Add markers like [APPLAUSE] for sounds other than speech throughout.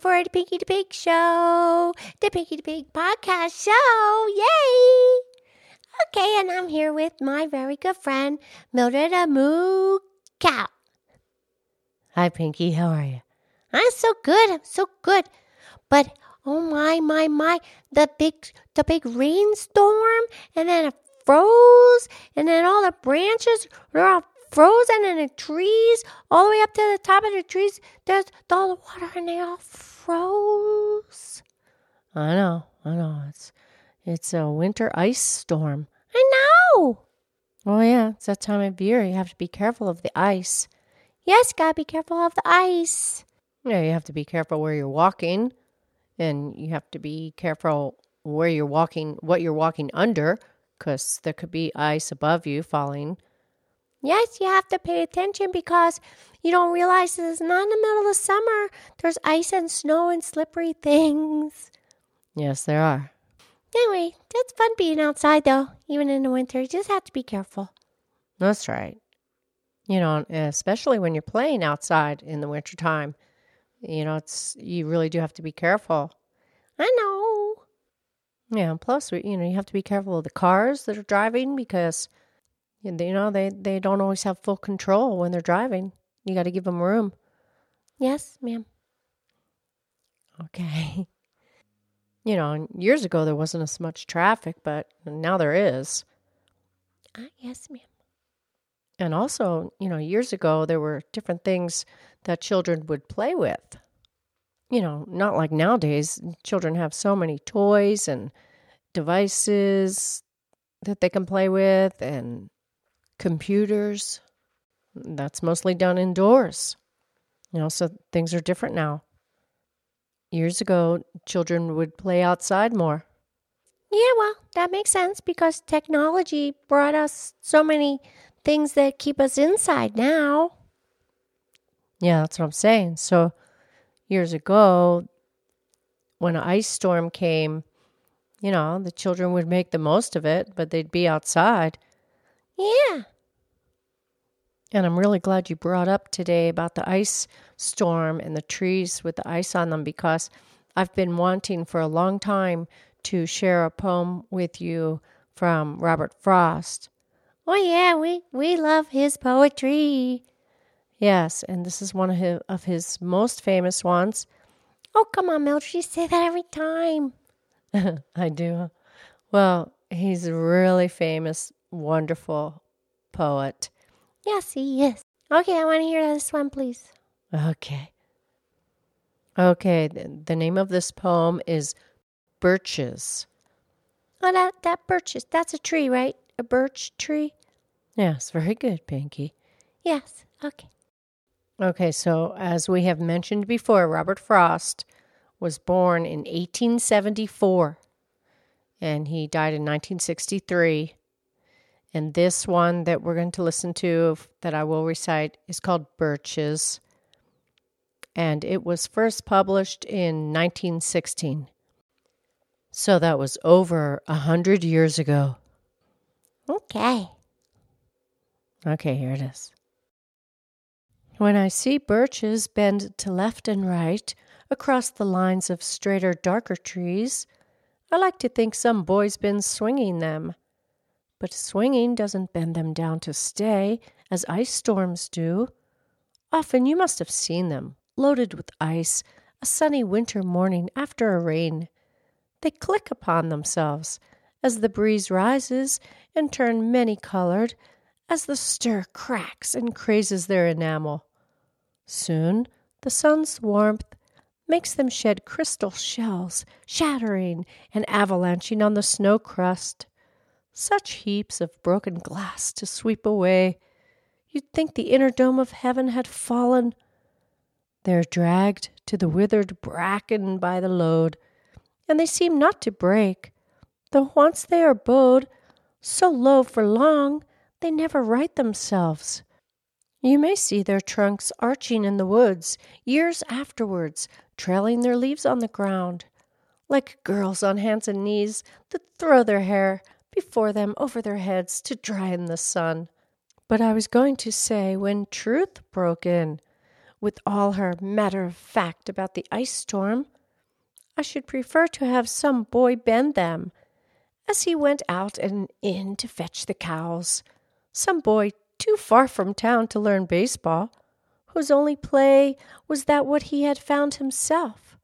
For the Pinky the Pig show. The Pinky the Pig podcast show. Yay! Okay, and I'm here with my very good friend, Mildred a Moo Cow. Hi, Pinky. How are you? I'm so good. I'm so good. But oh my, my, my, the big, the big rainstorm, and then it froze, and then all the branches are all frozen, in the trees, all the way up to the top of the trees, there's all the water, and they all froze. I know. I know. It's it's a winter ice storm. I know. Oh yeah, it's that time of year. You have to be careful of the ice. Yes, gotta be careful of the ice. Yeah, you have to be careful where you're walking, and you have to be careful where you're walking, what you're walking under, because there could be ice above you falling. Yes, you have to pay attention because you don't realize it's not in the middle of summer. There's ice and snow and slippery [LAUGHS] things. Yes, there are. Anyway, it's fun being outside though, even in the winter. You just have to be careful. That's right. You know, especially when you're playing outside in the wintertime. You know, it's you really do have to be careful. I know. Yeah, and plus, you know, you have to be careful of the cars that are driving because you know they they don't always have full control when they're driving. You got to give them room. Yes, ma'am. Okay. [LAUGHS] You know, years ago there wasn't as much traffic, but now there is. Uh, yes, ma'am. And also, you know, years ago there were different things that children would play with. You know, not like nowadays. Children have so many toys and devices that they can play with and computers. That's mostly done indoors. You know, so things are different now. Years ago, children would play outside more. Yeah, well, that makes sense because technology brought us so many things that keep us inside now. Yeah, that's what I'm saying. So, years ago, when an ice storm came, you know, the children would make the most of it, but they'd be outside. Yeah. And I'm really glad you brought up today about the ice storm and the trees with the ice on them because I've been wanting for a long time to share a poem with you from Robert Frost. Oh yeah, we we love his poetry. Yes, and this is one of his, of his most famous ones. Oh, come on, Mildred, you say that every time. [LAUGHS] I do. Well, he's a really famous, wonderful poet. Yes, he is. Okay, I want to hear this one, please. Okay. Okay, the name of this poem is Birches. Oh, that, that birches. That's a tree, right? A birch tree? Yes, very good, Pinky. Yes, okay. Okay, so as we have mentioned before, Robert Frost was born in 1874 and he died in 1963. And this one that we're going to listen to, that I will recite, is called Birches. And it was first published in 1916. So that was over a hundred years ago. Okay. Okay, here it is. When I see birches bend to left and right across the lines of straighter, darker trees, I like to think some boy's been swinging them. But swinging doesn't bend them down to stay, as ice storms do. Often you must have seen them, loaded with ice, a sunny winter morning after a rain. They click upon themselves as the breeze rises and turn many colored, as the stir cracks and crazes their enamel. Soon the sun's warmth makes them shed crystal shells, shattering and avalanching on the snow crust. Such heaps of broken glass to sweep away. You'd think the inner dome of heaven had fallen. They're dragged to the withered bracken by the load, and they seem not to break, though once they are bowed, so low for long, they never right themselves. You may see their trunks arching in the woods years afterwards, trailing their leaves on the ground, like girls on hands and knees that throw their hair before them over their heads to dry in the sun. But I was going to say when truth broke in, with all her matter of fact about the ice storm. I should prefer to have some boy bend them, as he went out and in to fetch the cows. Some boy too far from town to learn baseball, whose only play was that what he had found himself,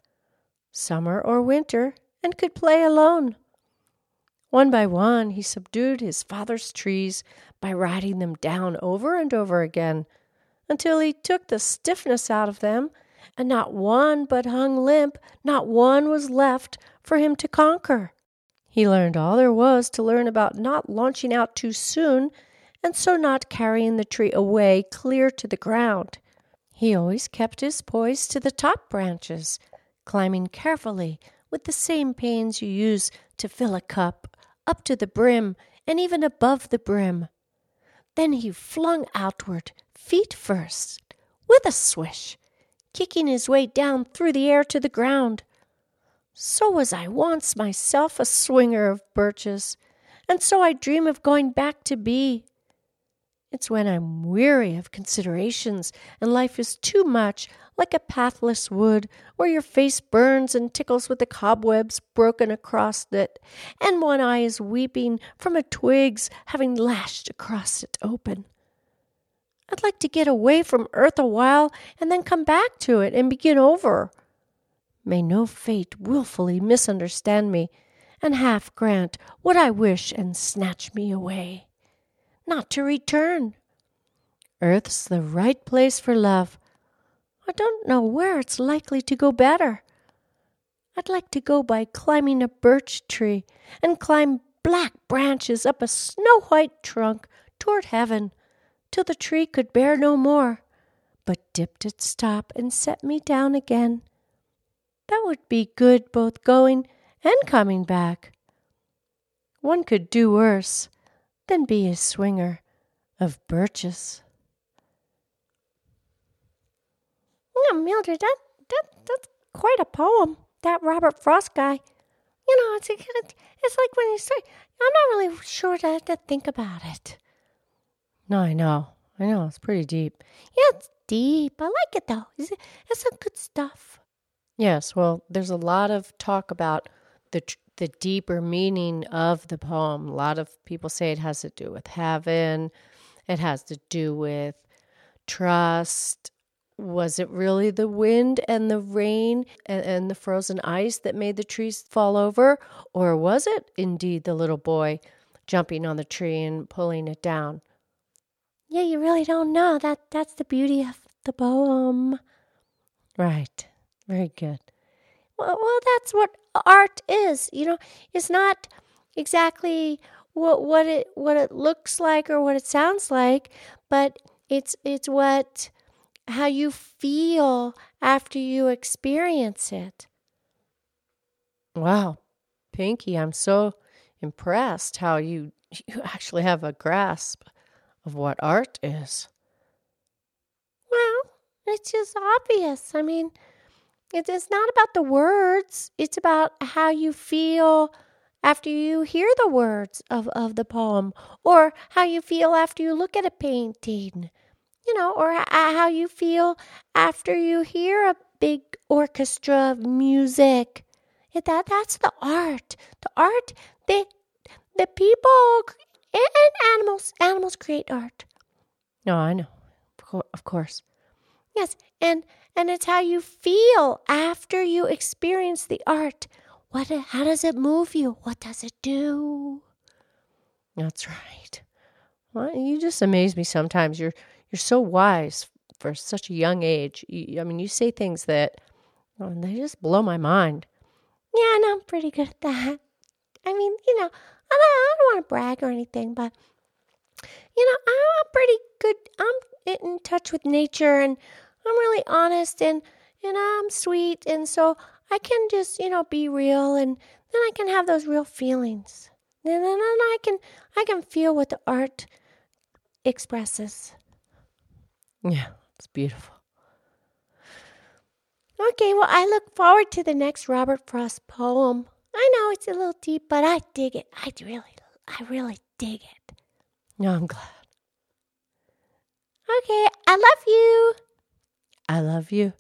summer or winter, and could play alone. One by one, he subdued his father's trees by riding them down over and over again until he took the stiffness out of them, and not one but hung limp, not one was left for him to conquer. He learned all there was to learn about not launching out too soon, and so not carrying the tree away clear to the ground. He always kept his poise to the top branches, climbing carefully with the same pains you use to fill a cup up to the brim and even above the brim. Then he flung outward, feet first, with a swish, kicking his way down through the air to the ground. So was I once myself a swinger of birches, and so I dream of going back to be. It's when I'm weary of considerations and life is too much like a pathless wood where your face burns and tickles with the cobwebs broken across it, and one eye is weeping from a twig's having lashed across it open. I'd like to get away from earth a while and then come back to it and begin over. May no fate wilfully misunderstand me and half grant what I wish and snatch me away not to return. Earth's the right place for love. I don't know where it's likely to go better. I'd like to go by climbing a birch tree and climb black branches up a snow white trunk toward heaven till the tree could bear no more, but dipped its top and set me down again. That would be good both going and coming back. One could do worse than be a swinger of birches. Mildred, that, that that's quite a poem. That Robert Frost guy. You know, it's it's like when you say, I'm not really sure to, to think about it. No, I know, I know, it's pretty deep. Yeah, it's deep. I like it though. It's, it's some good stuff. Yes, well, there's a lot of talk about the the deeper meaning of the poem. A lot of people say it has to do with heaven, it has to do with trust. Was it really the wind and the rain and, and the frozen ice that made the trees fall over? Or was it indeed the little boy jumping on the tree and pulling it down? Yeah, you really don't know. That that's the beauty of the poem. Right. Very good. Well, well, that's what art is. You know, it's not exactly what what it what it looks like or what it sounds like, but it's it's what how you feel after you experience it. Wow, Pinky, I'm so impressed how you you actually have a grasp of what art is. Well, it's just obvious. I mean, it's not about the words, it's about how you feel after you hear the words of, of the poem, or how you feel after you look at a painting, you know, or how you feel after you hear a big orchestra of music. That that's the art. The art the the people and animals animals create art. No, I know. Of course. Yes, and and it's how you feel after you experience the art. What how does it move you? What does it do? That's right. Well, you just amaze me sometimes. You're you're so wise for such a young age. You, I mean, you say things that oh, they just blow my mind. Yeah, and I'm pretty good at that. I mean, you know, I don't, I don't want to brag or anything, but you know, I'm pretty good. I'm in touch with nature, and I'm really honest and and I'm sweet and so I can just, you know, be real and then I can have those real feelings. And then I can I can feel what the art expresses. Yeah, it's beautiful. Okay, well, I look forward to the next Robert Frost poem. I know it's a little deep, but I dig it. I really, I really dig it. No, I'm glad. Okay, I love you. I love you.